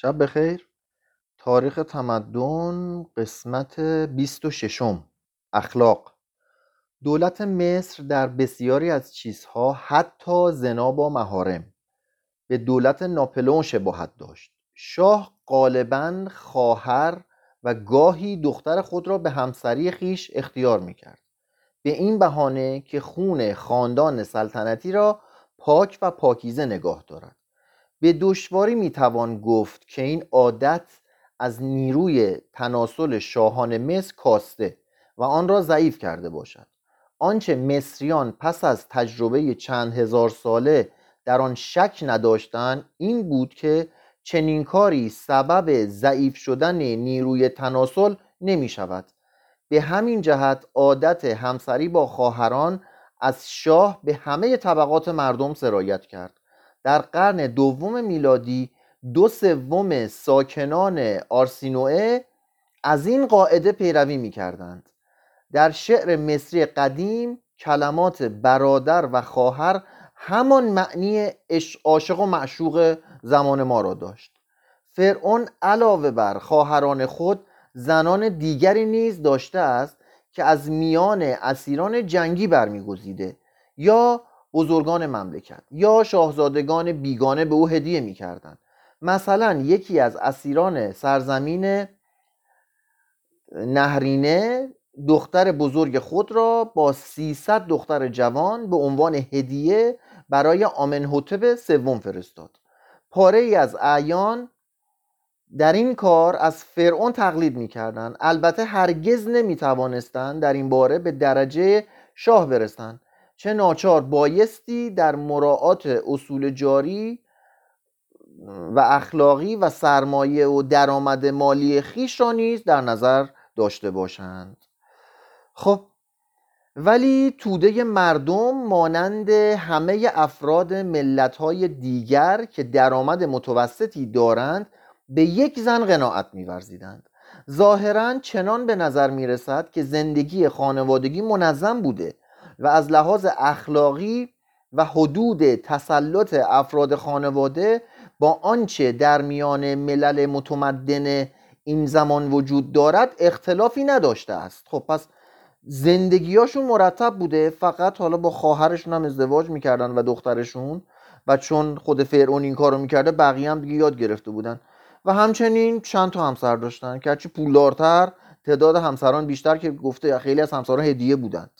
شب بخیر. تاریخ تمدن قسمت 26 اخلاق. دولت مصر در بسیاری از چیزها حتی زنا با محارم. به دولت ناپلئون شباهت داشت. شاه غالبا خواهر و گاهی دختر خود را به همسری خیش اختیار می‌کرد. به این بهانه که خون خاندان سلطنتی را پاک و پاکیزه نگاه دارد. به دشواری می‌توان گفت که این عادت از نیروی تناسل شاهان مصر کاسته و آن را ضعیف کرده باشد. آنچه مصریان پس از تجربه چند هزار ساله در آن شک نداشتند این بود که چنین کاری سبب ضعیف شدن نیروی تناسل نمی شود. به همین جهت عادت همسری با خواهران از شاه به همه طبقات مردم سرایت کرد. در قرن دوم میلادی دو سوم ساکنان آرسینوئه از این قاعده پیروی می کردند در شعر مصری قدیم کلمات برادر و خواهر همان معنی عاشق و معشوق زمان ما را داشت. فرعون علاوه بر خواهران خود زنان دیگری نیز داشته است که از میان اسیران جنگی برمیگزیده یا بزرگان مملکت یا شاهزادگان بیگانه به او هدیه می‌کردند. مثلا یکی از اسیران سرزمین نهرینه دختر بزرگ خود را با 300 دختر جوان به عنوان هدیه برای آمنهوتب سوم فرستاد. پاره ای از اعیان در این کار از فرعون تقلید می‌کردند. البته هرگز نمی‌توانستند در این باره به درجه شاه برسند. چه ناچار بایستی در مراعات اصول جاری و اخلاقی و سرمایه و درآمد مالی خیش را نیز در نظر داشته باشند. خب ولی توده مردم مانند همه افراد ملتهای دیگر که درآمد متوسطی دارند به یک زن قناعت میورزیدند. ظاهرا چنان به نظر می رسد که زندگی خانوادگی منظم بوده و از لحاظ اخلاقی و حدود تسلط افراد خانواده با آنچه در میان ملل متمدن این زمان وجود دارد اختلافی نداشته است. خب پس زندگیاشون مرتب بوده فقط حالا با خواهرشون هم ازدواج می‌کردن و دخترشون و چون خود فرعون این کارو می‌کرده بقیه هم دیگه یاد گرفته بودن. و همچنین چند تا همسر داشتن که هرچی پولدارتر تعداد همسران بیشتر که گفته خیلی از همسران هدیه بودند.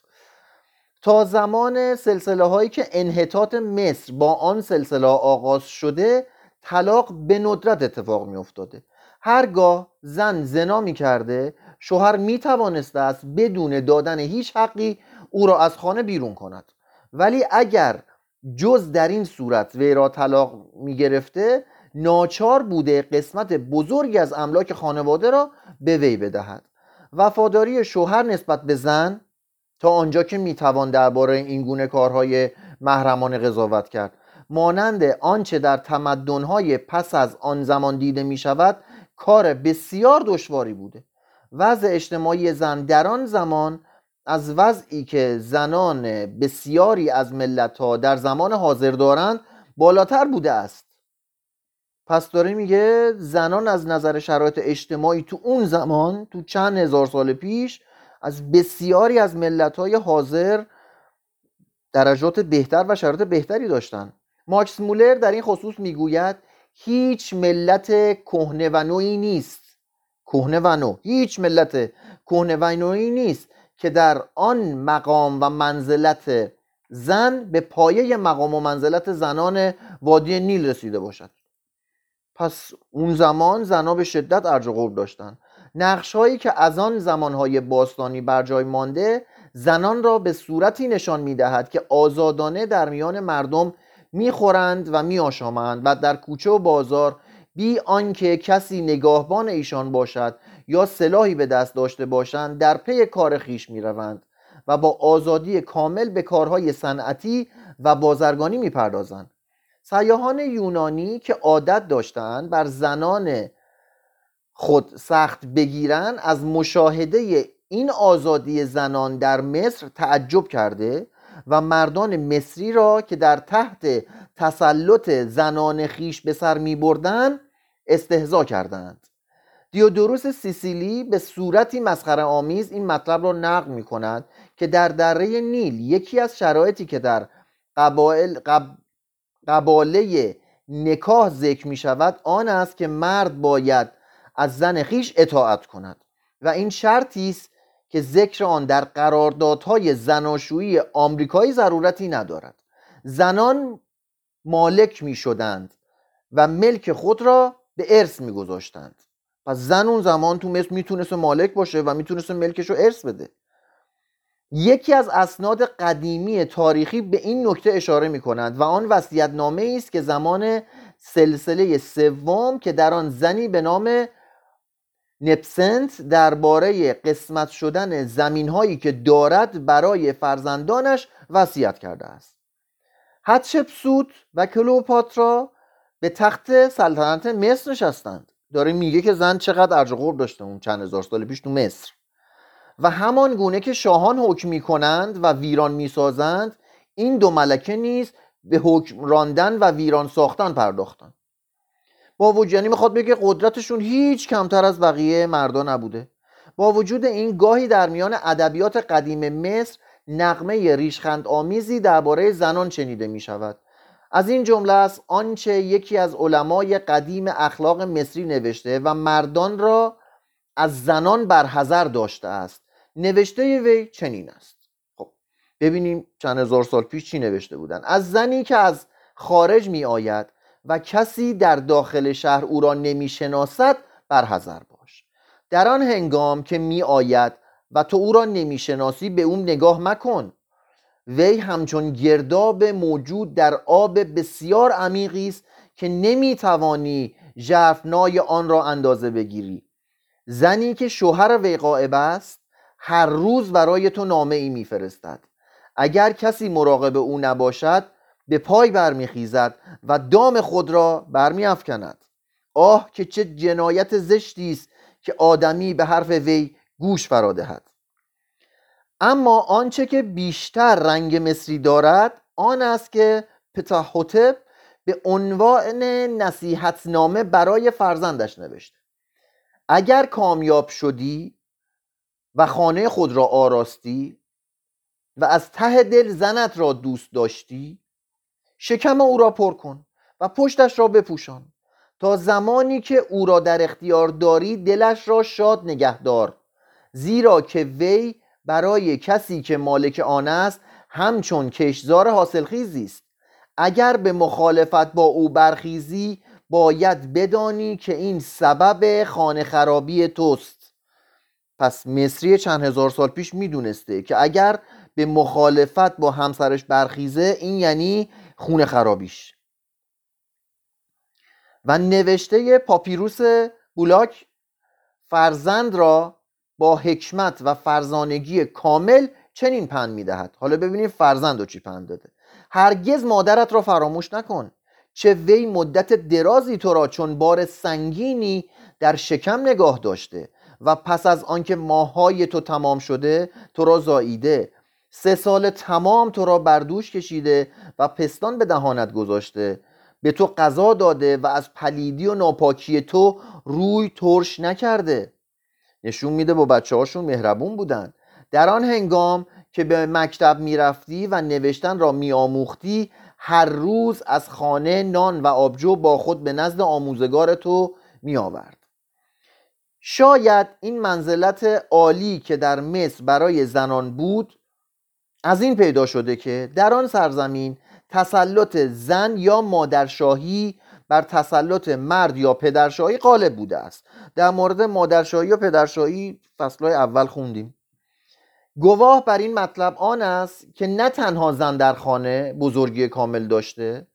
تا زمان سلسله هایی که انحطاط مصر با آن سلسله آغاز شده طلاق به ندرت اتفاق می افتاده هرگاه زن زنا می کرده شوهر می توانسته است بدون دادن هیچ حقی او را از خانه بیرون کند. ولی اگر جز در این صورت وی را طلاق می گرفته ناچار بوده قسمت بزرگی از املاک خانواده را به وی بدهد. وفاداری شوهر نسبت به زن تا آنجا که می‌توان درباره این گونه کارهای محرمانه قضاوت کرد. مانند آنچه در تمدنهای پس از آن زمان دیده می شود کار بسیار دشواری بوده. وضع اجتماعی زن در آن زمان از وضعی که زنان بسیاری از ملتها در زمان حاضر دارند بالاتر بوده است. پس داره میگه زنان از نظر شرایط اجتماعی تو اون زمان تو چند هزار سال پیش از بسیاری از ملتهای حاضر درجات بهتر و شرایط بهتری داشتن. ماکس مولر در این خصوص می‌گوید هیچ ملت کهنه و نوعی نیست. کهنه و نو هیچ ملت کهنه و نوعی نیست که در آن مقام و منزلت زن به پایه مقام و منزلت زنان وادی نیل رسیده باشد. پس اون زمان زنها به شدت ارج و قرب داشتن. نقش هایی که از آن زمانهای باستانی بر جای مانده زنان را به صورتی نشان می‌دهد که آزادانه در میان مردم می‌خورند و میآشامند و در کوچه و بازار بی آنکه کسی نگاهبان ایشان باشد یا سلاحی به دست داشته باشند در پی کار خیش می‌روند و با آزادی کامل به کارهای صنعتی و بازرگانی می‌پردازند. سیاهان یونانی که عادت داشتند بر زنان خود سخت بگیرن از مشاهده این آزادی زنان در مصر تعجب کرده و مردان مصری را که در تحت تسلط زنان خیش به سر می بردن استهزا کردند. دیودوروس سیسیلی به صورتی مسخره آمیز این مطلب را نقل می کند که در دره نیل یکی از شرایطی که در قبایل قب... قباله نکاح ذکر می شود آن است که مرد باید از زن خیش اطاعت کند. و این شرطی است که ذکر آن در قراردادهای زناشویی آمریکایی ضرورتی ندارد. زنان مالک می شدند و ملک خود را به ارث می گذاشتند پس زن اون زمان تو مصر می‌تونست مالک باشه و می‌تونست ملکش رو ارث بده. یکی از اسناد قدیمی تاریخی به این نکته اشاره می کند و آن وصیت نامه است که زمان سلسله سوم که در آن زنی به نام نپسنت درباره قسمت شدن زمین هایی که دارد برای فرزندانش وصیت کرده است. حتشپسوت و کلوپاترا به تخت سلطنت مصر نشستند. داره میگه که زن چقدر ارج داشته اون چند هزار سال پیش تو مصر. و همان گونه که شاهان حکم می کنند و ویران می‌سازند این دو ملکه نیز به حکم راندن و ویران ساختن پرداختند. با وجود یعنی می‌خواد بگه قدرتشون هیچ کمتر از بقیه مردا نبوده. با وجود این گاهی در میان ادبیات قدیم مصر نقمه ریشخند آمیزی درباره زنان شنیده می شود از این جمله است آنچه یکی از علمای قدیم اخلاق مصری نوشته و مردان را از زنان برحضر داشته است. نوشته وی چنین است. خب ببینیم چند هزار سال پیش چی نوشته بودن. از زنی که از خارج می آید و کسی در داخل شهر او را نمی شناسد برحضر باش. در آن هنگام که می آید و تو او را نمی شناسی به اون نگاه مکن. وی همچون گرداب موجود در آب بسیار عمیقی است که نمی توانی ژرفنای آن را اندازه بگیری. زنی که شوهر وی قائب است هر روز برای تو نامه ای میفرستد. اگر کسی مراقب او نباشد به پای برمیخیزد و دام خود را برمیافکند. آه که چه جنایت زشتی است که آدمی به حرف وی گوش فرادهد اما آنچه که بیشتر رنگ مصری دارد آن است که پتاحوتب به عنوان نصیحتنامه برای فرزندش نوشته اگر کامیاب شدی و خانه خود را آراستی و از ته دل زنت را دوست داشتی شکم او را پر کن و پشتش را بپوشان تا زمانی که او را در اختیار داری دلش را شاد نگهدار زیرا که وی برای کسی که مالک آن است همچون کشزار حاصلخیزی است. اگر به مخالفت با او برخیزی باید بدانی که این سبب خانه خرابی توست. پس مصری چند هزار سال پیش می‌دونسته که اگر به مخالفت با همسرش برخیزه این یعنی خونه خرابیش. و نوشته پاپیروس بولاک فرزند را با حکمت و فرزانگی کامل چنین پند می‌دهد. حالا ببینید فرزند رو چی پند داده. هرگز مادرت را فراموش نکن. چه وی مدت درازی تو را چون بار سنگینی در شکم نگاه داشته و پس از آنکه ماهای تو تمام شده تو را زاییده سه سال تمام تو را بر دوش کشیده و پستان به دهانت گذاشته. به تو قضا داده و از پلیدی و ناپاکی تو روی ترش نکرده. نشون میده با بچه هاشون مهربون بودن. در آن هنگام که به مکتب می‌رفتی و نوشتن را میآموختی هر روز از خانه نان و آبجو با خود به نزد آموزگار تو میآورد. شاید این منزلت عالی که در مصر برای زنان بود از این پیدا شده که در آن سرزمین تسلط زن یا مادرشاهی بر تسلط مرد یا پدرشاهی غالب بوده است. در مورد مادرشاهی و پدرشاهی فصلهای اول خوندیم. گواه بر این مطلب آن است که نه تنها زن در خانه بزرگی کامل داشته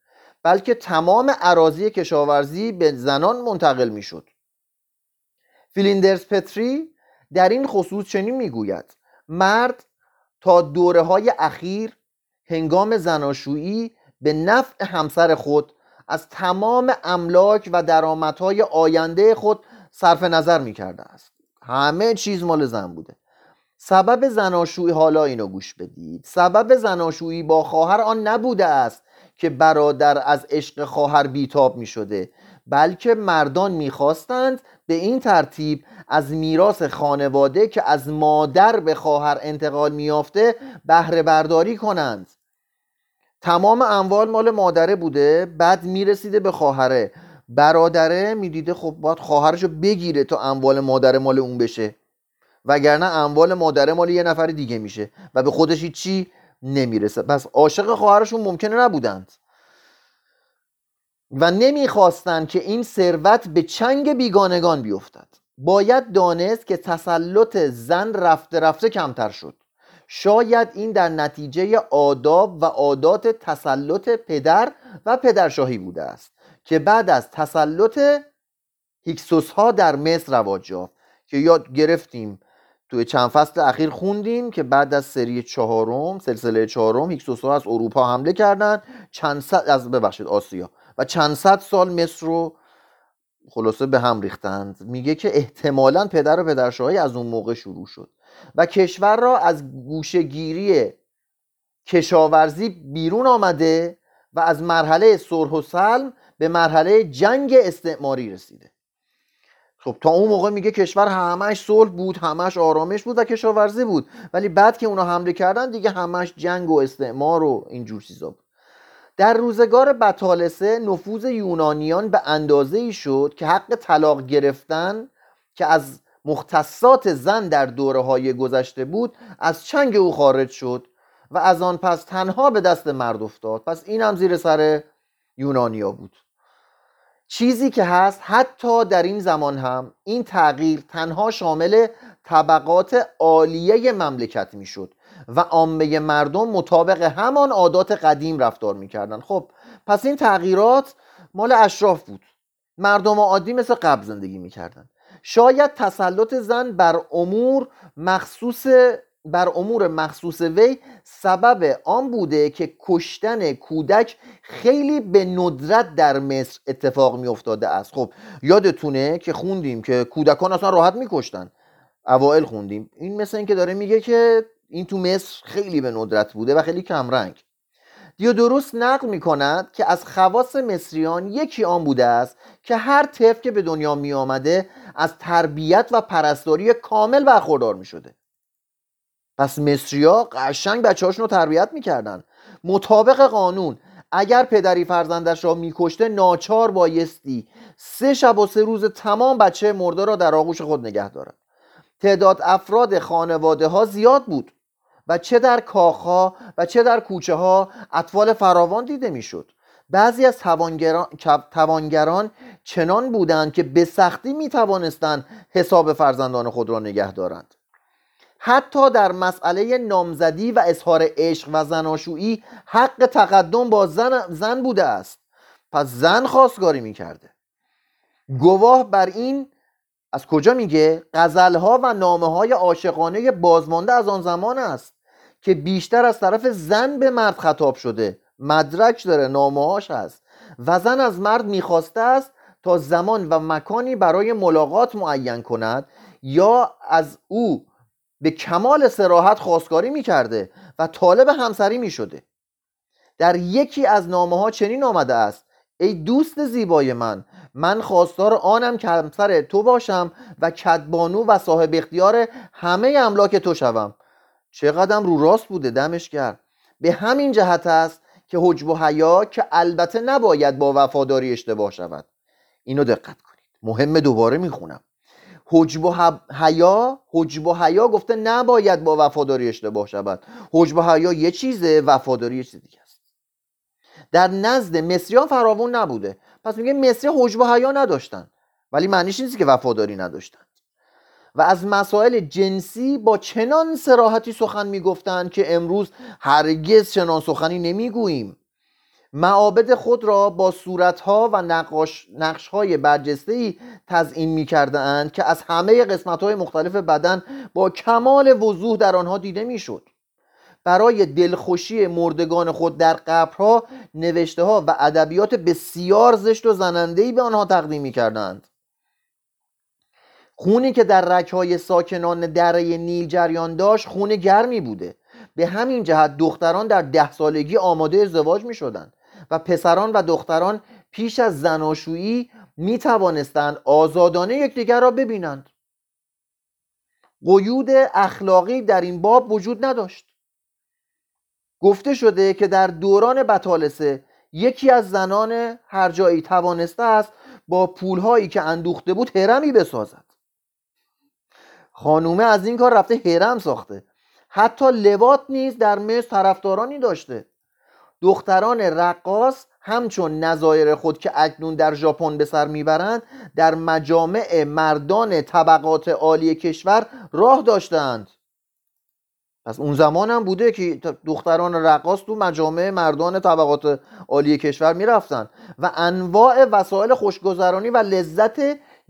بلکه تمام عراضی کشاورزی به زنان منتقل می‌شد. فیلیندرز پتری در این خصوص چنین می‌گوید مرد تا دوره های اخیر هنگام زناشویی به نفع همسر خود از تمام املاک و درآمدهای آینده خود صرف نظر می کرده است. همه چیز مال زن بوده. سبب زناشویی حالا اینو گوش بدید. سبب زناشویی با خواهر آن نبوده است که برادر از عشق خواهر بیتاب می شده بلکه مردان می‌خواستند به این ترتیب از میراث خانواده که از مادر به خواهر انتقال میافته بهره برداری کنند. تمام اموال مال مادره بوده بعد می‌رسیده به خواهره. برادره می‌دیده خب باید خواهرشو بگیره تا اموال مادره مال اون بشه. وگرنه اموال مادره مال یه نفر دیگه میشه و به خودش چی نمی‌رسه. پس عاشق خواهرشون ممکنه نبودند. و نمی‌خواستند که این ثروت به چنگ بیگانگان بیفتد. باید دانست که تسلط زن رفته رفته کمتر شد. شاید این در نتیجه آداب و عادات تسلط پدر و پدرشاهی بوده است که بعد از تسلط هیکسوس ها در مصر رواج یافت که یاد گرفتیم توی چند فصل اخیر خوندیم که بعد از سری چهارم سلسله چهارم هیکسوس ها از اروپا حمله کردند. چند صد از ببخشید آسیا. و چند صد سال مصر رو خلاصه به هم ریختند. میگه که احتمالا پدر و پدرشاهی از اون موقع شروع شد و کشور را از گوشگیری کشاورزی بیرون آمده و از مرحله سرح و سلم به مرحله جنگ استعماری رسیده. خب تا اون موقع میگه کشور همش صلح بود همش آرامش بود و کشاورزی بود ولی بعد که اونا حمله کردن دیگه همش جنگ و استعمار و اینجور چیزا بود. در روزگار بطالسه نفوذ یونانیان به اندازه ای شد که حق طلاق گرفتن که از مختصات زن در دوره های گذشته بود از چنگ او خارج شد و از آن پس تنها به دست مرد افتاد. پس این هم زیر سر یونانیا بود. چیزی که هست حتی در این زمان هم این تغییر تنها شامل طبقات عالیه مملکت می‌شد. و عامه مردم مطابق همان عادات قدیم رفتار می‌کردن. خب پس این تغییرات مال اشراف بود. مردم عادی مثل قبل زندگی می‌کردن. شاید تسلط زن بر امور مخصوص بر امور مخصوص وی سبب آن بوده که کشتن کودک خیلی به ندرت در مصر اتفاق می افتاده است. خب یادتونه که خوندیم که کودکان اصلا راحت میکشتن. اوائل خوندیم. این مثل اینکه داره میگه که این تو مصر خیلی به ندرت بوده و خیلی کمرنگ. دیودوروس نقل می کند که از خواص مصریان یکی آن بوده است که هر طفل که به دنیا می آمده از تربیت و پرستاری کامل برخوردار می شده پس مصریا قشنگ بچه هاشون رو تربیت می‌کردن. مطابق قانون اگر پدری فرزندش را میکشته ناچار بایستی سه شب و سه روز تمام بچه مرده را در آغوش خود نگه دارد. تعداد افراد خانواده ها زیاد بود و چه در کاخها و چه در کوچه ها اطفال فراوان دیده می‌شد. بعضی از توانگران, توانگران چنان بودند که به سختی می توانستند حساب فرزندان خود را نگه دارند. حتی در مسئله نامزدی و اظهار عشق و زناشویی حق تقدم با زن, زن بوده است. پس زن خواستگاری می‌کرده. گواه بر این از کجا میگه؟ غزلها و نامه های عاشقانه بازمانده از آن زمان است که بیشتر از طرف زن به مرد خطاب شده. مدرک داره نامه هاش هست. و زن از مرد می‌خواسته است تا زمان و مکانی برای ملاقات معین کند یا از او به کمال سراحت خواستگاری می‌کرده و طالب همسری می‌شده. در یکی از نامه ها چنین آمده است. ای دوست زیبای من من خواستار آنم که همسر تو باشم و کدبانو و صاحب اختیار همه املاک تو شوم. چقدر رو راست بوده دمش کرد به همین جهت است که حجب و حیا که البته نباید با وفاداری اشتباه شود. اینو دقت کنید. مهم دوباره می‌خونم. حجب و حیا حجب و حیا گفته نباید با وفاداری اشتباه شود. حجب و حیا یه چیزه وفاداری یه چیز دیگه است. در نزد مصریان فراوون نبوده. پس میگه مصری حجب و حیا نداشتن. ولی معنیش نیست که وفاداری نداشتن. و از مسائل جنسی با چنان سراحتی سخن می‌گفتند که امروز هرگز چنان سخنی نمی‌گوییم. معابد خود را با صورتها و نقاش نقشهای برجسته‌ای تزئین می‌کردند که از همه قسمت‌های مختلف بدن با کمال وضوح در آنها دیده می‌شد. برای دلخوشی مردگان خود در قبرها نوشته ها و ادبیات بسیار زشت و زننده‌ای به آنها تقدیم می‌کردند. خونی که در رکهای ساکنان دره نیل جریان داشت خون گرمی بوده. به همین جهت دختران در ده سالگی آماده ازدواج می شدند و پسران و دختران پیش از زناشویی می توانستند آزادانه یکدیگر را ببینند. قیود اخلاقی در این باب وجود نداشت. گفته شده که در دوران بطالسه یکی از زنان هر جایی توانسته است با پولهایی که اندوخته بود هرمی بسازد. خانومه از این کار رفته هرم ساخته. حتی لوات نیز در مصر طرفدارانی داشته. دختران رقاص همچون نظایر خود که اکنون در ژاپن به سر می‌برند در مجامع مردان طبقات عالی کشور راه داشتند پس اون زمان هم بوده که دختران رقاص تو مجامع مردان طبقات عالی کشور می‌رفتند و انواع وسایل خوشگذرانی و لذت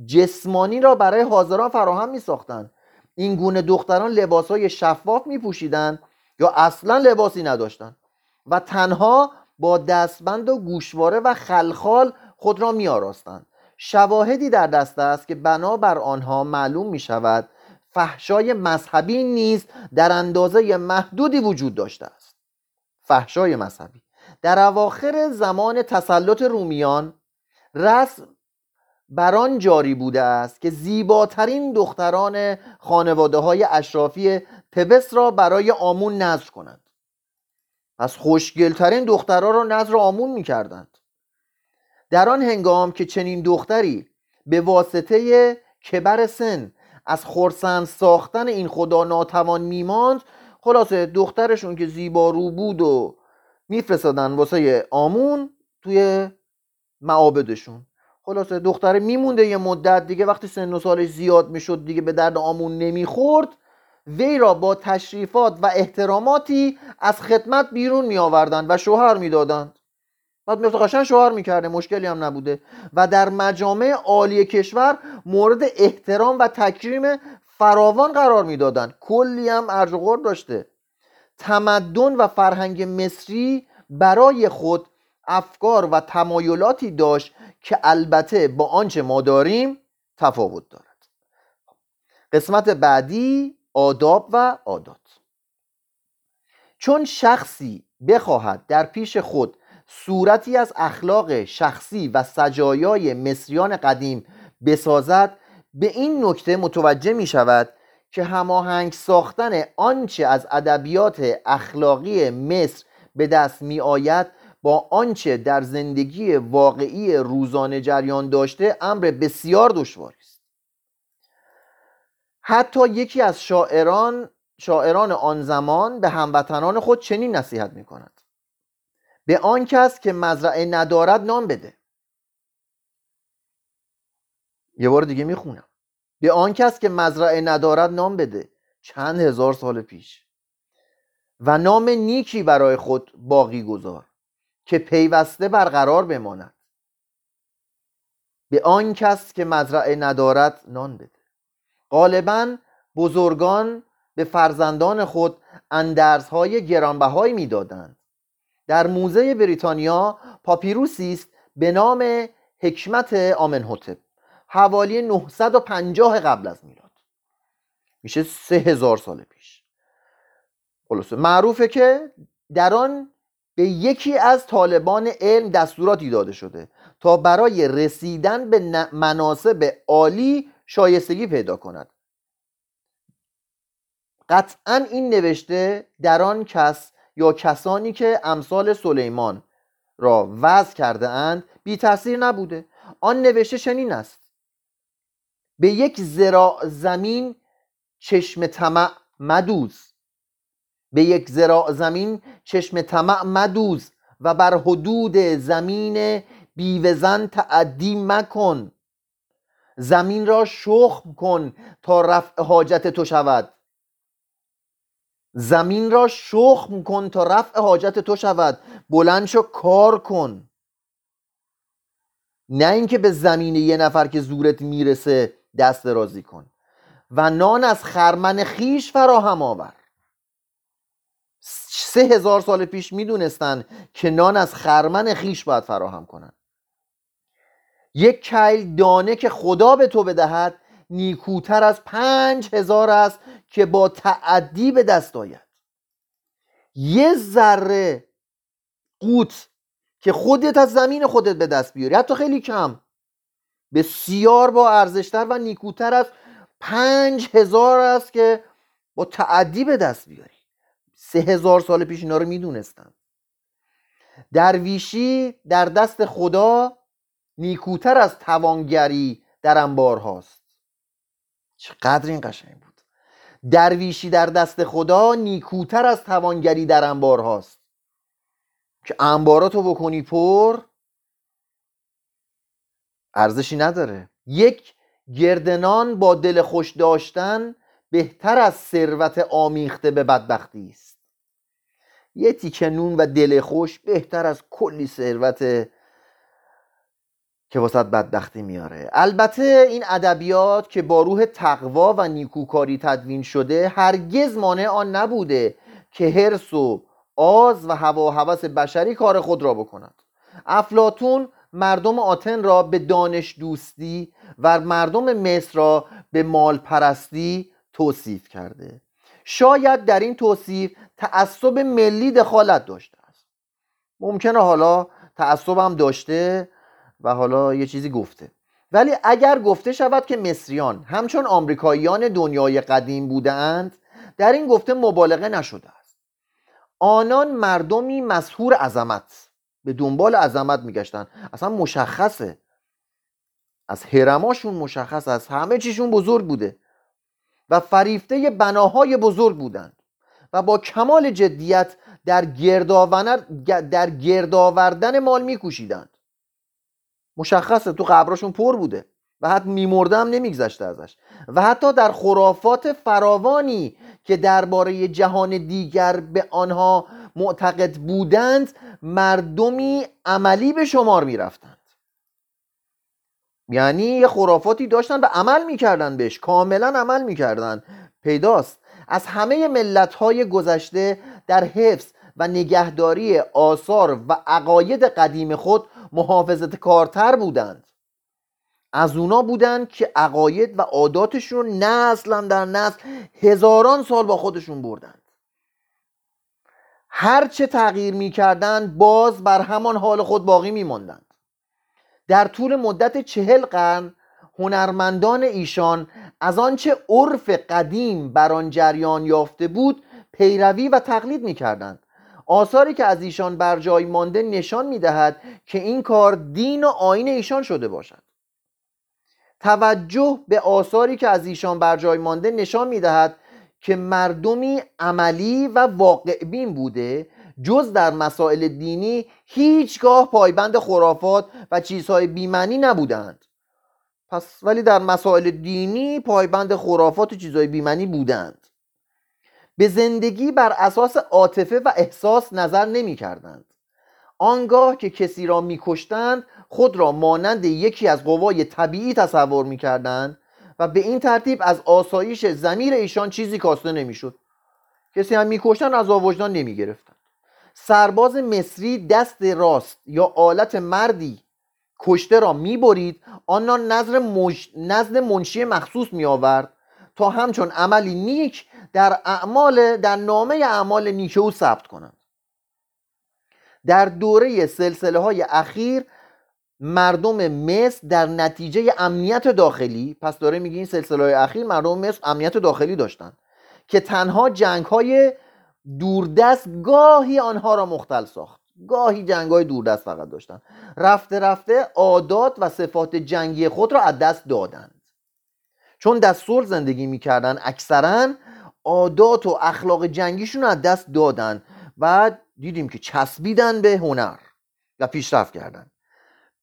جسمانی را برای حاضران فراهم می ساختند این گونه دختران لباس های شفاف می پوشیدن یا اصلا لباسی نداشتند و تنها با دستبند و گوشواره و خلخال خود را می آراستند شواهدی در دست است که بنابر آنها معلوم می شود فحشای مذهبی نیز در اندازه محدودی وجود داشته است. فحشای مذهبی. در اواخر زمان تسلط رومیان رسم بران جاری بوده است که زیباترین دختران خانواده های اشرافی تبس را برای آمون نظر کنند. پس خوشگلترین دخترها را نظر آمون می کردند در آن هنگام که چنین دختری به واسطه کبر سن از خورسند ساختن این خدا ناتوان میماند خلاصه دخترشون که زیبا رو بود و میفرستادن واسه آمون توی معابدشون. خلاصه دختره میمونده یه مدت دیگه وقتی سن و سالش زیاد می‌شد دیگه به درد آمون نمی‌خورد وی را با تشریفات و احتراماتی از خدمت بیرون می آوردند و شوهر می‌دادند. بعد میفته قشنگ شوهر می‌کرده مشکلی هم نبوده. و در مجامع عالی کشور مورد احترام و تکریم فراوان قرار می‌دادند کلی هم ارج و داشته. تمدن و فرهنگ مصری برای خود افکار و تمایلاتی داشت که البته با آنچه ما داریم تفاوت دارد. قسمت بعدی آداب و عادات. چون شخصی بخواهد در پیش خود صورتی از اخلاق شخصی و سجایای مصریان قدیم بسازد به این نکته متوجه می شود که هماهنگ ساختن آنچه از ادبیات اخلاقی مصر به دست می آید با آنچه در زندگی واقعی روزانه جریان داشته امر بسیار دشواری است. حتی یکی از شاعران شاعران آن زمان به هموطنان خود چنین نصیحت می کند به آن کس که مزرعه ندارد نام بده. یه بار دیگه می‌خونم. به آن کس که مزرعه ندارد نام بده. چند هزار سال پیش. و نام نیکی برای خود باقی گذار که پیوسته برقرار بماند. به آن کس که مزرعه ندارد نان بده. غالبا بزرگان به فرزندان خود اندرزهای گرانبهایی می‌دادند. در موزه بریتانیا پاپیروسی است به نام حکمت آمنهوتپ حوالی 950 قبل از میلاد. میشه سه هزار سال پیش. خلاصه معروفه که در آن به یکی از طالبان علم دستوراتی داده شده تا برای رسیدن به مناسب عالی شایستگی پیدا کند. قطعا این نوشته در آن کس یا کسانی که امثال سلیمان را وضع کرده اند بی تاثیر نبوده. آن نوشته چنین است. به یک زراع زمین چشم طمع مدوز. به یک زراع زمین چشم طمع مدوز و بر حدود زمین بیوزن تعدی مکن. زمین را شخم کن تا رفع حاجت تو شود. زمین را شخم کن تا رفع حاجت تو شود. بلند شو کار کن. نه اینکه به زمین یه نفر که زورت می‌رسه دست رازی کن. و نان از خرمن خیش فراهم آور. سه هزار سال پیش می‌دونستن که نان از خرمن خیش باید فراهم کنن. یک کیل دانه که خدا به تو بدهد نیکوتر از پنج هزار است که با تعدی به دست آید. یه ذره قوت که خودت از زمین خودت به دست بیاری حتی خیلی کم. بسیار با ارزشتر و نیکوتر از پنج هزار است که با تعدی به دست بیاری. سه هزار سال پیش اینا رو می‌دونستن درویشی در دست خدا نیکوتر از توانگری در انبار هاست. چقدر این قشنگ بود. درویشی در دست خدا نیکوتر از توانگری در انبار هاست. که انباراتو بکنی پر ارزشی نداره. یک گردنان با دل خوش داشتن بهتر از ثروت آمیخته به بدبختی است. یه تیکه نون و دل خوش بهتر از کلی ثروت که واسط بدبختی میاره. البته این ادبیات که با روح تقوا و نیکوکاری تدوین شده هرگز مانع آن نبوده که حرس و آز و هوا و هوس بشری کار خود را بکند. افلاتون مردم آتن را به دانش دوستی و مردم مصر را به مال پرستی توصیف کرده. شاید در این توصیف تعصب ملی دخالت داشته است. ممکنه حالا تعصب هم داشته و حالا یه چیزی گفته. ولی اگر گفته شود که مصریان همچون آمریکاییان دنیای قدیم بودند در این گفته مبالغه نشده است. آنان مردمی مسهور عظمت به دنبال عظمت میگشتن اصلا مشخصه. از هرماشون مشخص از همه چیشون بزرگ بوده. و فریفته بناهای بزرگ بودند. و با کمال جدیت در در گردآوردن مال میکوشیدند. مشخصه تو قبراشون پر بوده و حتی میمرده هم نمیگذشته ازش. و حتی در خرافات فراوانی که درباره جهان دیگر به آنها معتقد بودند مردمی عملی به شمار می‌رفتند. یعنی یه خرافاتی داشتن و عمل می‌کردن بهش کاملا عمل می‌کردن. پیداست. از همه ملت های گذشته در حفظ و نگهداری آثار و عقاید قدیم خود محافظت کارتر بودند. از اونا بودند که عقاید و عاداتشون نسل در نسل هزاران سال با خودشون بردند. هرچه تغییر می‌کردند باز بر همان حال خود باقی میماندند. در طول مدت چهل قرن هنرمندان ایشان از آنچه عرف قدیم بر آن جریان یافته بود پیروی و تقلید می‌کردند. آثاری که از ایشان بر جای مانده نشان می‌دهد که این کار دین و آین ایشان شده باشد. توجه به آثاری که از ایشان بر جای مانده نشان می‌دهد که مردمی عملی و واقع بین بوده جز در مسائل دینی هیچگاه پایبند خرافات و چیزهای بیمنی نبودند. پس ولی در مسائل دینی پایبند خرافات و چیزهای بیمنی بودند. به زندگی بر اساس عاطفه و احساس نظر نمی کردند آنگاه که کسی را میکشتند خود را مانند یکی از قوای طبیعی تصور می‌کردند و به این ترتیب از آسایش زمیر ایشان چیزی کاسته نمی‌شد. کسی هم میکشتن از آوجدان نمی‌گرفتن سرباز مصری دست راست یا آلت مردی کشته را می‌برید آن را نزد منشی مخصوص میآورد تا همچون عملی نیک در اعمال در نامه اعمال نیک او ثبت کنند. در دوره سلسله های اخیر مردم مصر در نتیجه امنیت داخلی پس داره میگه این سلسله های اخیر مردم مصر امنیت داخلی داشتن که تنها جنگ های دوردست گاهی آنها را مختل ساخت. گاهی جنگ های دوردست فقط داشتن. رفته رفته عادات و صفات جنگی خود را از دست دادند. چون دستور زندگی می‌کردن اکثرا عادات و اخلاق جنگیشون از دست دادن و دیدیم که چسبیدن به هنر و پیشرفت کردن.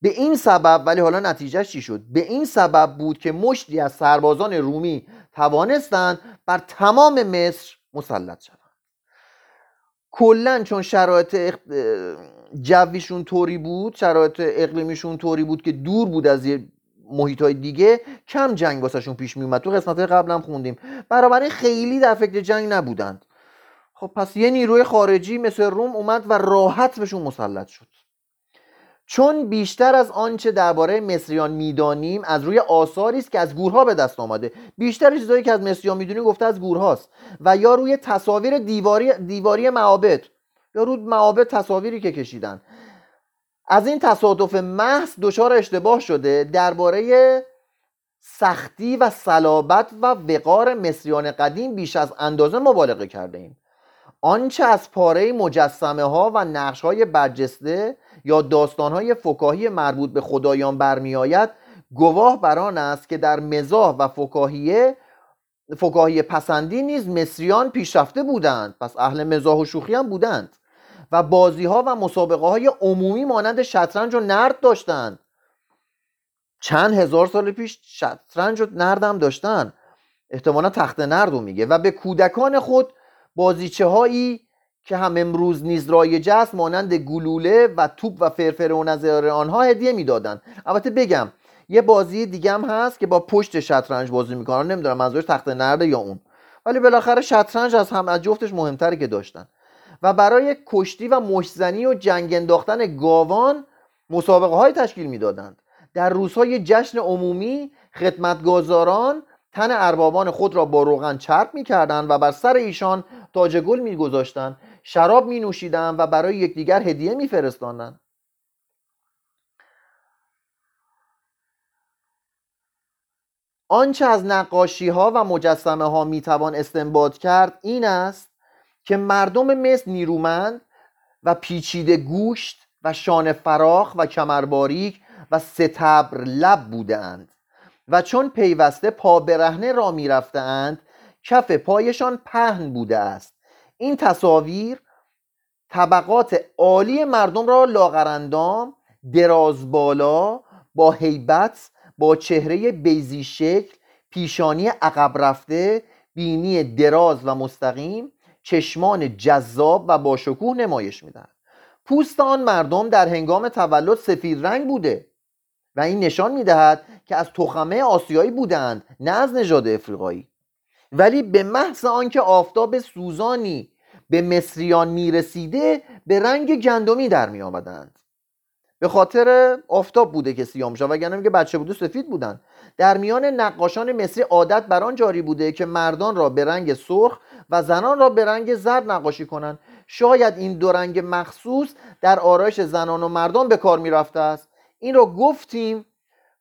به این سبب ولی حالا نتیجهش چی شد؟ به این سبب بود که مشتی از سربازان رومی توانستند بر تمام مصر مسلط شوند. کلا چون شرایط جویشون طوری بود شرایط اقلیمیشون طوری بود که دور بود از محیط های دیگه کم جنگ واسهشون پیش می اومد تو قسمت قبل هم خوندیم. برابر خیلی در فکر جنگ نبودند. خب پس یه نیروی خارجی مثل روم اومد و راحت بهشون مسلط شد. چون بیشتر از آنچه درباره مصریان می‌دانیم از روی آثاری است که از گورها به دست آمده. بیشتر چیزهایی که از مصریان می‌دونیم گفته از گورهاست. و یا روی تصاویر دیواری دیواری معابد. یا روی معابد تصاویری که کشیدن. از این تصادف محض دچار اشتباه شده درباره سختی و صلابت و وقار مصریان قدیم بیش از اندازه مبالغه کرده ایم. آنچه از پاره مجسمه ها و نقش های برجسته یا داستان های فکاهی مربوط به خدایان برمیآید گواه بر آن است که در مزاح و فکاهیه فکاهی پسندی نیز مصریان پیشرفته بودند پس اهل مزاح و شوخی هم بودند. و بازی ها و مسابقه های عمومی مانند شطرنج و نرد داشتند چند هزار سال پیش شطرنج و نرد هم داشتن. احتمالا تخت نرد رو میگه. و به کودکان خود بازیچه هایی که هم امروز نیز رایج است مانند گلوله و توپ و فرفره و نظر آنها هدیه می‌دادند البته بگم یه بازی دیگه هم هست که با پشت شطرنج بازی می‌کنن. نمی‌دونم منظورش تخت نرده یا اون. ولی بالاخره شطرنج از هم از جفتش مهمتره که داشتن. و برای کشتی و مشزنی و جنگ انداختن گاوان مسابقه های تشکیل می‌دادند. در روزهای جشن عمومی خدمتگزاران تن اربابان خود را با روغن چرب می‌کردند و بر سر ایشان تاج گل میگذاشتند. شراب می نوشیدن و برای یکدیگر هدیه میفرستاندند آنچه از نقاشی ها و مجسمه ها می توان استنباط کرد این است که مردم مصر نیرومند و پیچیده گوشت و شان فراخ و کمر باریک و ستبر لب بودند و چون پیوسته پا برهنه را می‌رفتند کف پایشان پهن بوده است. این تصاویر طبقات عالی مردم را لاغرندام دراز بالا با هیبت با چهره بیزی شکل پیشانی عقب رفته بینی دراز و مستقیم چشمان جذاب و با شکوه نمایش میدن. پوست آن مردم در هنگام تولد سفید رنگ بوده و این نشان می‌دهد که از تخمه آسیایی بودند نه از نژاد افریقایی. ولی به محض آنکه آفتاب سوزانی به مصریان می‌رسیده به رنگ گندمی در می آمدند به خاطر آفتاب بوده که سیاه میشه وگرنه که بچه بوده سفید بودن. در میان نقاشان مصری عادت بر آن جاری بوده که مردان را به رنگ سرخ و زنان را به رنگ زرد نقاشی کنند. شاید این دو رنگ مخصوص در آرایش زنان و مردان به کار می‌رفته است. این را گفتیم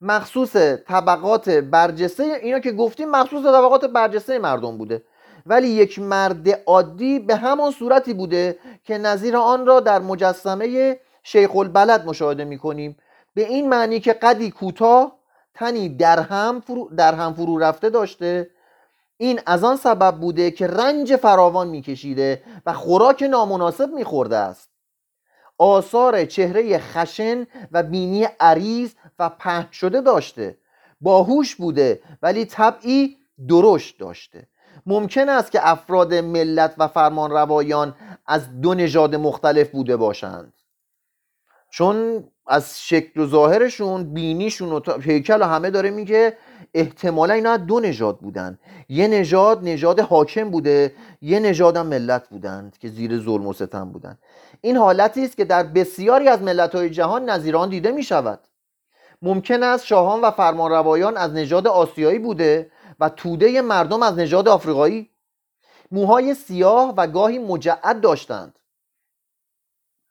مخصوص طبقات برجسته اینا که گفتیم مخصوص طبقات برجسته مردم بوده. ولی یک مرد عادی به همان صورتی بوده که نظیر آن را در مجسمه شیخ البلد مشاهده می کنیم به این معنی که قدی کوتاه تنی در هم فرو, در هم فرو رفته داشته این از آن سبب بوده که رنج فراوان میکشیده و خوراک نامناسب میخورده است. آثار چهره خشن و بینی عریض و پهن شده داشته باهوش بوده ولی طبعی درشت داشته. ممکن است که افراد ملت و فرمان روایان از دو نژاد مختلف بوده باشند. چون از شکل و ظاهرشون بینیشون و هیکل و همه داره میگه احتمالا اینا دو نژاد بودن. یه نژاد نژاد حاکم بوده یه نژاد هم ملت بودند که زیر ظلم و ستم بودن. این حالتی است که در بسیاری از ملت جهان نظیران دیده می شود ممکن است شاهان و فرمانروایان از نژاد آسیایی بوده و توده مردم از نژاد آفریقایی. موهای سیاه و گاهی مجعد داشتند.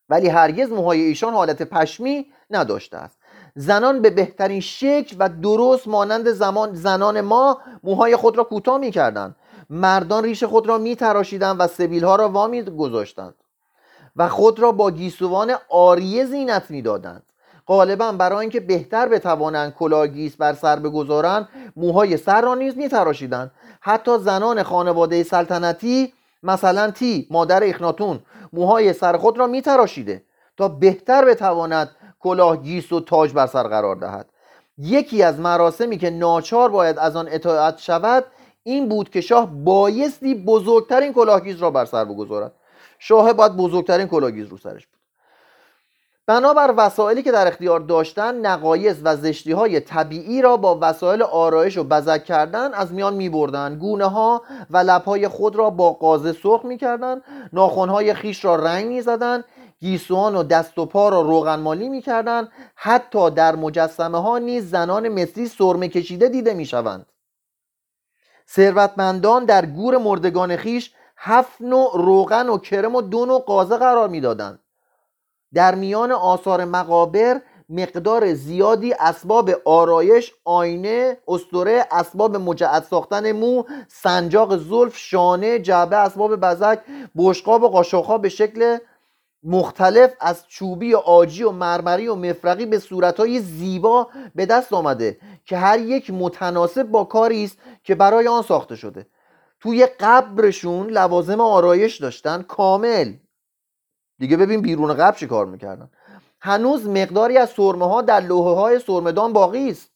ولی هرگز موهای ایشان حالت پشمی نداشته است. زنان به بهترین شکل و درست مانند زمان زنان ما موهای خود را کوتاه می کردند مردان ریش خود را می تراشیدند و سبیل ها را وامی گذاشتند و خود را با گیسوان عاریه زینت می دادند غالبا برای اینکه بهتر بتوانند کلاه گیس بر سر بگذارند موهای سر را نیز میتراشیدند. حتی زنان خانواده سلطنتی مثلا تی مادر اخناتون موهای سر خود را میتراشیده تا بهتر بتواند کلاه گیس و تاج بر سر قرار دهد. یکی از مراسمی که ناچار باید از آن اطاعت شود این بود که شاه بایستی بزرگترین کلاه گیس را بر سر بگذارد. شاه باید بزرگترین کلاهگیز رو سرش بود. بنابر وسایلی که در اختیار داشتن نقایص و زشتی های طبیعی را با وسایل آرایش و بزک کردن از میان می بردن گونه ها و لبهای خود را با قازه سرخ می کردن ناخون های خیش را رنگ می زدن گیسوان و دست و پا را روغن مالی می کردن حتی در مجسمه ها نیز زنان مصری سرمه کشیده دیده می شوند ثروتمندان در گور مردگان خیش هفت نوع روغن و کرم و دو نوع قازه قرار می‌دادند. در میان آثار مقابر مقدار زیادی اسباب آرایش آینه استوره اسباب مجعد ساختن مو سنجاق زلف شانه جعبه اسباب بزک بشقاب و قاشقها به شکل مختلف از چوبی آجی و مرمری و مفرقی به صورتهای زیبا به دست آمده که هر یک متناسب با کاری است که برای آن ساخته شده. توی قبرشون لوازم آرایش داشتن کامل. دیگه ببین بیرون قبر چی کار می‌کردن. هنوز مقداری از سرمه ها در لوحه های سرمدان باقی است.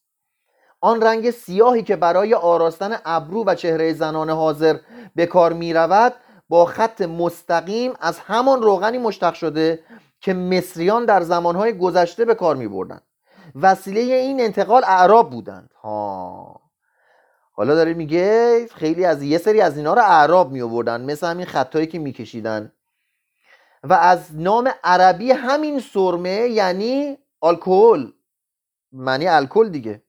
آن رنگ سیاهی که برای آراستن ابرو و چهره زنان حاضر به کار می رود با خط مستقیم از همان روغنی مشتق شده که مصریان در زمانهای گذشته به کار می بردن. وسیله این انتقال اعراب بودند. ها. حالا داره میگه خیلی از یه سری از اینا رو اعراب می آوردن مثل همین خطایی که میکشیدن. و از نام عربی همین سرمه یعنی الکل معنی الکل دیگه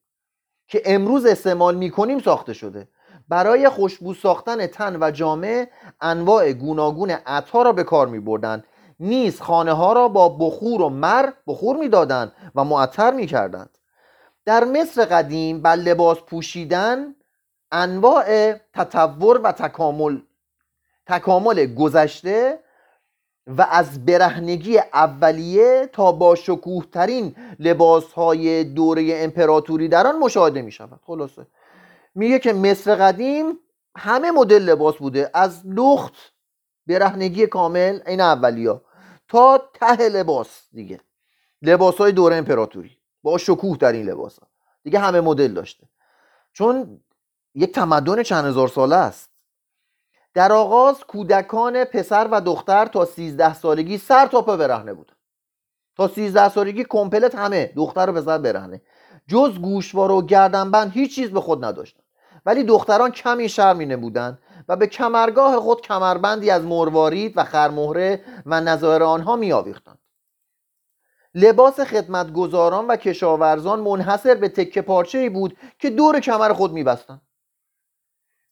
که امروز استعمال می‌کنیم ساخته شده. برای خوشبو ساختن تن و جامعه انواع گوناگون عطا را به کار می بردن نیز خانه ها را با بخور و مر بخور می‌دادند و معطر می کردند در مصر قدیم بر لباس پوشیدن انواع تطور و تکامل تکامل گذشته و از برهنگی اولیه تا با شکوه ترین لباس های دوره امپراتوری در آن مشاهده می شود خلاصه. میگه که مصر قدیم همه مدل لباس بوده. از لخت برهنگی کامل این اولیا تا ته لباس دیگه. لباس های دوره امپراتوری. با شکوه در این لباس ها. دیگه همه مدل داشته. چون یک تمدن چند هزار ساله است. در آغاز کودکان پسر و دختر تا 13 سالگی سر تا پا برهنه بود تا 13 سالگی کمپلت همه دختر و پسر برهنه جز گوشوار و گردنبند هیچ چیز به خود نداشتن. ولی دختران کمی شرمی بودند و به کمرگاه خود کمربندی از مروارید و خرمهره و نظایر آنها می آویختند. لباس خدمتگزاران و کشاورزان منحصر به تکه پارچه بود که دور کمر خود میبستند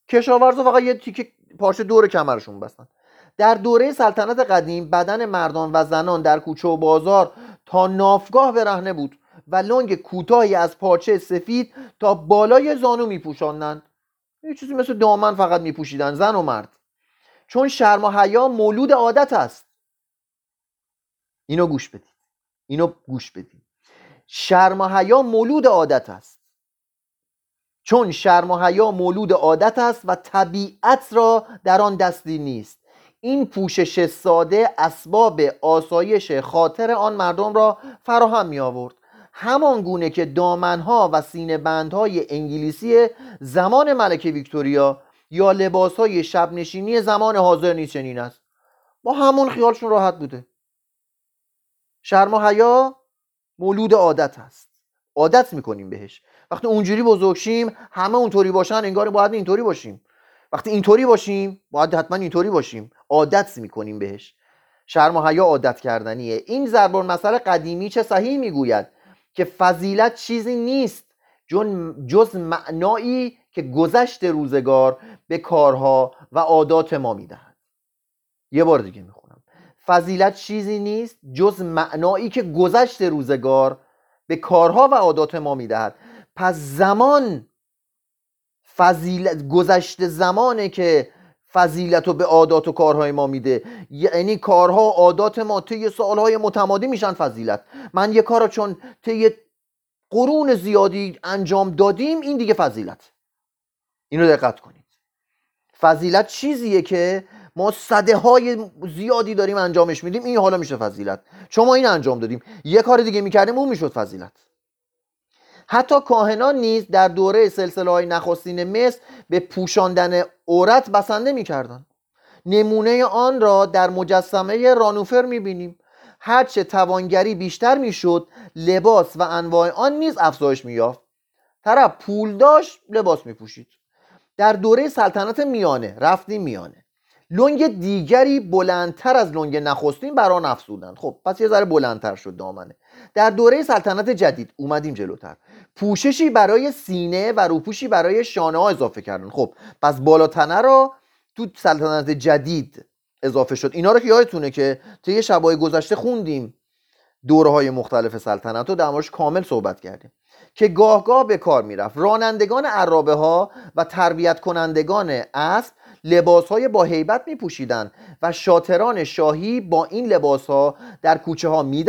کشاورزا فقط یه تیکه پارچه دور کمرشون بستن در دوره سلطنت قدیم بدن مردان و زنان در کوچه و بازار تا نافگاه برهنه بود. و لنگ کوتاهی از پارچه سفید تا بالای زانو میپوشاندند یه چیزی مثل دامن فقط میپوشیدن زن و مرد. چون شرم و حیا مولود عادت است. اینو گوش بدید. اینو گوش بدید. شرم و حیا مولود عادت است. چون شرم و حیا مولود عادت است و طبیعت را در آن دستی نیست. این پوشش ساده اسباب آسایش خاطر آن مردم را فراهم می آورد همان گونه که دامنها و سینه بندهای انگلیسی زمان ملکه ویکتوریا یا لباسهای شبنشینی زمان حاضر نیز چنین است. با همون خیالشون راحت بوده. شرم و حیا مولود عادت است. عادت می‌کنیم بهش. وقتی اونجوری بزرگ شیم همه اونطوری باشن انگار باید اینطوری باشیم. وقتی اینطوری باشیم باید حتما اینطوری باشیم. عادت می‌کنیم بهش. شرم و حیا عادت کردنیه. این ضرب المثل قدیمی چه صحیح می‌گوید؟ که فضیلت چیزی نیست جز معنایی که گذشت روزگار به کارها و عادات ما می‌دهد. یه بار دیگه می‌خونم. فضیلت چیزی نیست جز معنایی که گذشت روزگار به کارها و عادات ما می‌دهد. پس زمان فضیلت گذشته زمانه که فضیلت رو به عادات و کارهای ما میده. یعنی کارها و عادات ما طی سالهای متمادی میشن فضیلت. من یه کار چون طی قرون زیادی انجام دادیم این دیگه فضیلت. اینو دقت کنید. فضیلت چیزیه که ما صده های زیادی داریم انجامش میدیم این حالا میشه فضیلت. چون ما این انجام دادیم. یه کار دیگه می‌کردیم اون می‌شد فضیلت. حتی کاهنان نیز در دوره سلسله های نخستین مصر به پوشاندن عورت بسنده می‌کردند. نمونه آن را در مجسمه رانوفر می‌بینیم. هرچه توانگری بیشتر می‌شد لباس و انواع آن نیز افزایش مییافت. طرف پول داشت لباس میپوشید. در دوره سلطنت میانه رفتیم میانه. لنگ دیگری بلندتر از لنگ نخستین بر آن افزودند. خب پس یه ذره بلندتر شد دامنه. در دوره سلطنت جدید اومدیم جلوتر. پوششی برای سینه و روپوشی برای شانه ها اضافه کردن. خب پس بالاتنه را تو سلطنت جدید اضافه شد. اینا رو که یادتونه که طی شبای گذشته خوندیم دوره های مختلف سلطنت رو در کامل صحبت کردیم. که گاه گاه به کار می‌رفت. رانندگان عرابه ها و تربیت کنندگان اسب لباس های با حیبت می پوشیدن و شاتران شاهی با این لباس ها در کوچه ها می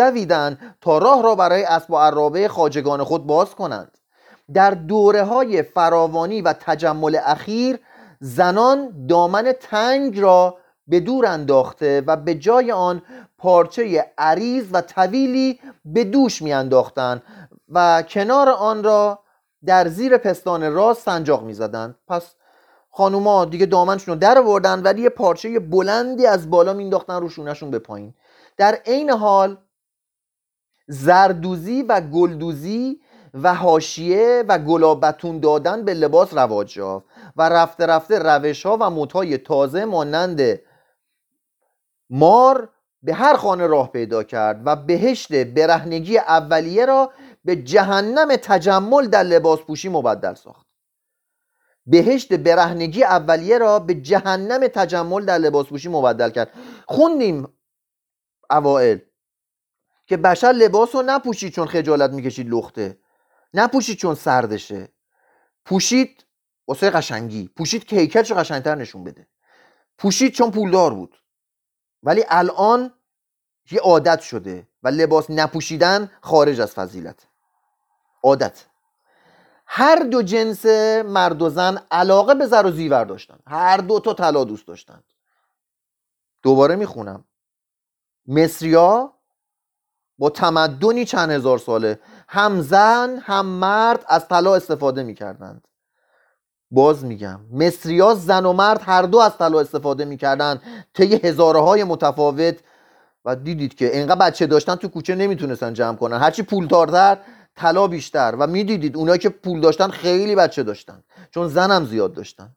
تا راه را برای اسب و عرابه خاجگان خود باز کنند. در دوره های فراوانی و تجمل اخیر زنان دامن تنگ را به دور انداخته و به جای آن پارچه عریض و طویلی به دوش میانداختند و کنار آن را در زیر پستان راست سنجاق می‌زدند. پس خانوما دیگه دامنشون رو در آوردن ولی یه پارچه بلندی از بالا مینداختن رو شونشون به پایین. در عین حال زردوزی و گلدوزی و حاشیه و گلابتون دادن به لباس رواج یافت و رفته رفته روش ها و مدهای تازه مانند مار به هر خانه راه پیدا کرد و بهشت برهنگی اولیه را به جهنم تجمل در لباس پوشی مبدل ساخت. بهشت برهنگی اولیه را به جهنم تجمل در لباس پوشی مبدل کرد. خوندیم اوائل که بشر لباس رو نپوشید چون خجالت می‌کشید لخته. نپوشید چون سردشه. پوشید واسه قشنگی. پوشید که هیکلش قشنگتر نشون بده. پوشید چون پولدار بود. ولی الان یه عادت شده و لباس نپوشیدن خارج از فضیلت. عادت. هر دو جنس مرد و زن علاقه به زر و زیور داشتن. هر دو تا طلا دوست داشتند دوباره می‌خونم. مصریا با تمدنی چند هزار ساله هم زن هم مرد از طلا استفاده می‌کردند. باز میگم مصریا زن و مرد هر دو از طلا استفاده می‌کردن طی هزاره های متفاوت. و دیدید که انقدر بچه داشتن تو کوچه نمی‌تونستن جمع کنن. هرچی پولدارتر طلا بیشتر. و می‌دیدید اونایی که پول داشتن خیلی بچه داشتن. چون زنم زیاد داشتن.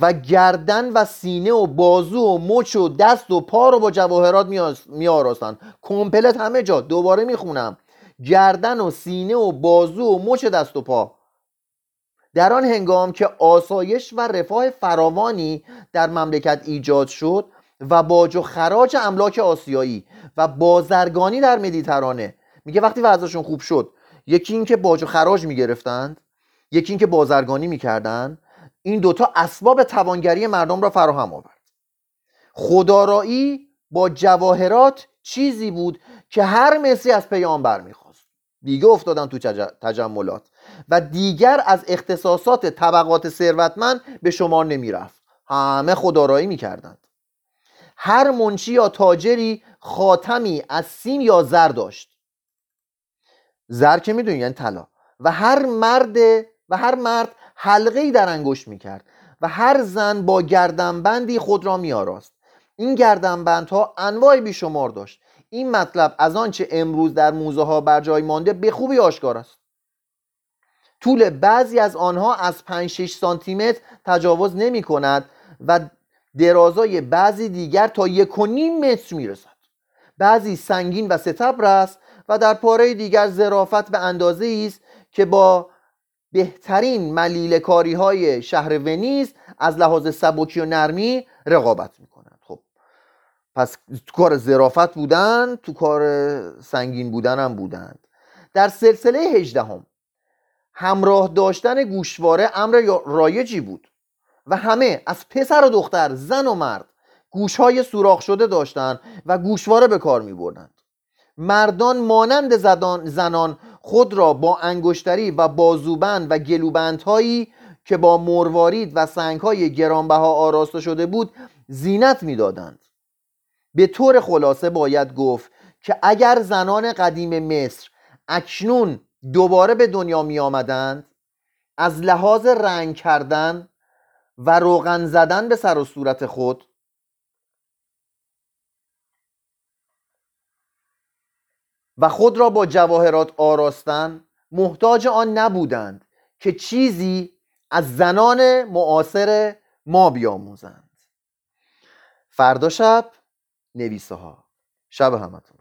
و گردن و سینه و بازو و مچ و دست و پا رو با جواهرات میآراستن. کمپلت همه جا. دوباره می‌خونم. گردن و سینه و بازو و مچ دست و پا. در آن هنگام که آسایش و رفاه فراوانی در مملکت ایجاد شد و باج و خراج املاک آسیایی و بازرگانی در مدیترانه میگه وقتی وضعشون خوب شد یکی اینکه باج و خراج می‌گرفتند یکی اینکه بازرگانی می‌کردند این دوتا اسباب توانگری مردم را فراهم آورد. خدارایی با جواهرات چیزی بود که هر مصری از پیامبر می‌خواست دیگه افتادن تو تجملات و دیگر از اختصاصات طبقات ثروتمند به شمار نمی‌رفت. همه خدارایی می‌کردند. هر منشی یا تاجری خاتمی از سیم یا زر داشت. زر که می‌دونی یعنی طلا. و هر مرد و هر مرد حلقه ای در انگشت می‌کرد و هر زن با گردنبندی خود را میآراست. این گردنبندها انواع بیشمار داشت. این مطلب از آنچه امروز در موزه ها بر جای مانده به خوبی آشکار است. طول بعضی از آنها از 5 6 سانتی متر تجاوز نمی کند و درازای بعضی دیگر تا یک و نیم متر می رسد بعضی سنگین و ستبر است و در پاره دیگر زرافت به اندازه است که با بهترین ملیل کاری های شهر ونیز از لحاظ سبکی و نرمی رقابت می کنند خب پس تو کار زرافت بودن تو کار سنگین بودن هم بودند. در سلسله هجدهم همراه داشتن گوشواره امر رایجی بود و همه از پسر و دختر زن و مرد گوشهای سوراخ شده داشتند و گوشواره به کار می بردند مردان مانند زنان خود را با انگشتری و بازوبند و گلوبندهایی که با مروارید و سنگهای گرانبها آراسته شده بود زینت می‌دادند. به طور خلاصه باید گفت که اگر زنان قدیم مصر اکنون دوباره به دنیا می آمدند از لحاظ رنگ کردن و روغن زدن به سر و صورت خود و خود را با جواهرات آراستن محتاج آن نبودند که چیزی از زنان معاصر ما بیاموزند. فردا شب نویسه ها شب همتون.